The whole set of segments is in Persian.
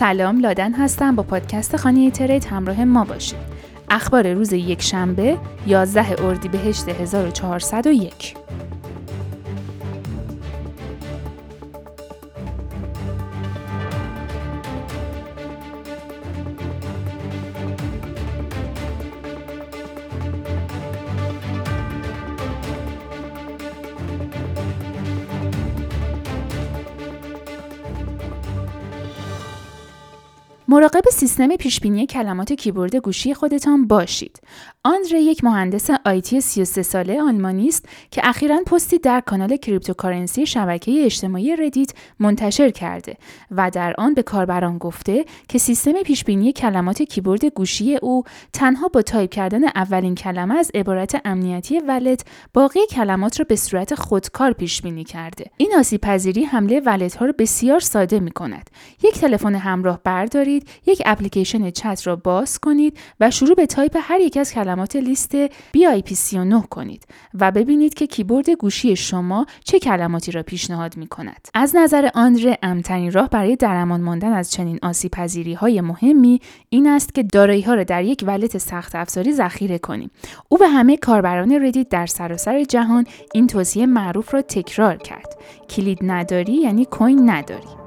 سلام لادن هستم با پادکست خانه ترید همراه ما باشید. اخبار روز یک شنبه 11 اردیبهشت 1401 مراقب سیستم پیشبینی کلمات کیبورد گوشی خودتان باشید. آندره یک مهندس IT 33 ساله آلمانی است که اخیرا پستی در کانال cryptocurrency شبکه اجتماعی ردیت منتشر کرده و در آن به کاربران گفته که سیستم پیشبینی کلمات کیبورد گوشی او تنها با تایپ کردن اولین کلمه از عبارت امنیتی wallet باقی کلمات را به صورت خودکار پیش بینی کرده. این آسیب پذیری حمله wallet ها را بسیار ساده می کند. یک تلفن همراه بردارید یک اپلیکیشن چت را باز کنید و شروع به تایپ هر یک از کلمات لیست BIP39 کنید و ببینید که کیبورد گوشی شما چه کلماتی را پیشنهاد می کند. از نظر آندره امن‌ترین راه برای در امان ماندن از چنین آسیب پذیری های مهمی این است که دارایی ها را در یک wallet سخت افزاری ذخیره کنیم. او به همه کاربران ردیت در سراسر جهان این توصیه معروف را تکرار کرد. کلید نداری یعنی coin نداری.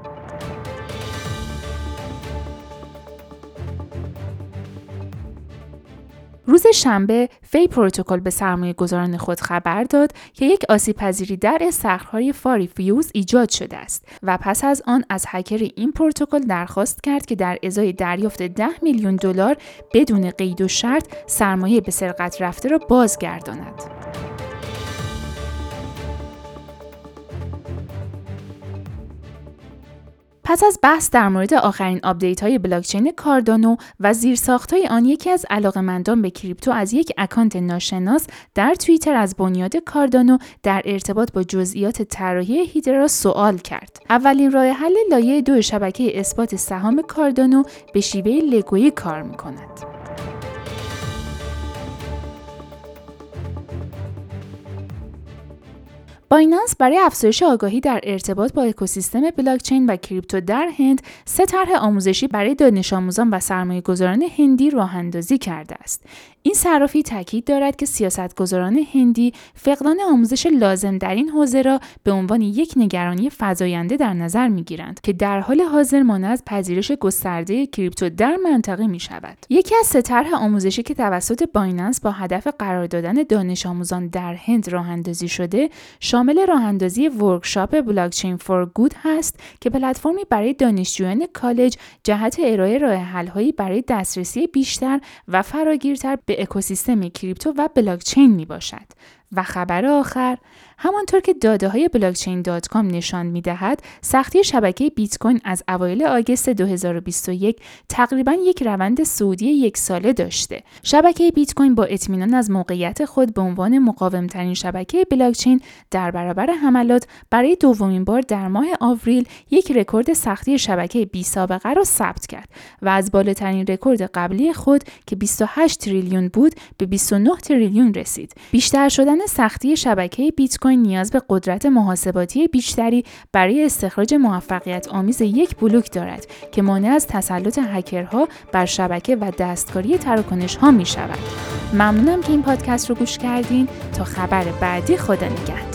روز شنبه Fei Protocol به سرمایه گذاران خود خبر داد که یک آسیب پذیری در استخرهای Rari Fuse ایجاد شده است و پس از آن از هکر این پروتکل درخواست کرد که در ازای دریافت 10 میلیون دلار بدون قید و شرط سرمایه به سرقت رفته را بازگرداند. پس از بحث در مورد آخرین update های بلاکچین کاردانو و زیرساخت های آن یکی از علاقمندان به کریپتو از یک account ناشناس در توییتر از بنیاد کاردانو در ارتباط با جزئیات طراحی هیدرا سوال کرد. اولین راه حل لایه دو شبکه اثبات سهام کاردانو به شیوه لگویی کار می کند. بایننس برای افزایش آگاهی در ارتباط با اکوسیستم بلاکچین و کریپتو در هند سه طرح آموزشی برای دانش آموزان و سرمایه گذاران هندی راه اندازی کرده است. این صرافی تاکید دارد که سیاستگزاران هندی فقدان آموزش لازم در این حوزه را به عنوان یک نگرانی فزاینده در نظر می‌گیرند که در حال حاضر مانع از پذیرش گسترده کریپتو در منطقه می شود. یکی از سه طرح آموزشی که توسط بایننس با هدف قرار دادن دانش آموزان در هند راه اندازی شده شامل راه اندازی workshop Blockchain for Good هست که پلتفرمی برای دانشجویان کالج جهت ارائه راه حل‌هایی برای دسترسی بیشتر و فراگیرتر به اکوسیستم کریپتو و بلاکچین می باشد و خبر آخر همانطور که داده های Blockchain dot com نشان می دهد سختی شبکه بیت کوین از اوایل August 2021 تقریبا یک روند صعودی یک ساله داشته. شبکه بیت کوین با اطمینان از موقعیت خود به عنوان مقاوم ترین شبکه بلاکچین در برابر حملات برای دومین بار در ماه آوریل یک رکورد سختی شبکه بی سابقه را ثبت کرد و از بالاترین رکورد قبلی خود که 28 تریلیون بود به 29 تریلیون رسید. بیشتر شدن سختی شبکه بیت کوین نیاز به قدرت محاسباتی بیشتری برای استخراج موفقیت آمیز یک بلوک دارد که مانع از تسلط هکرها بر شبکه و دستکاری تراکنش ها می شود. ممنونم که این پادکست رو گوش کردین تا خبر بعدی خدا نگهدار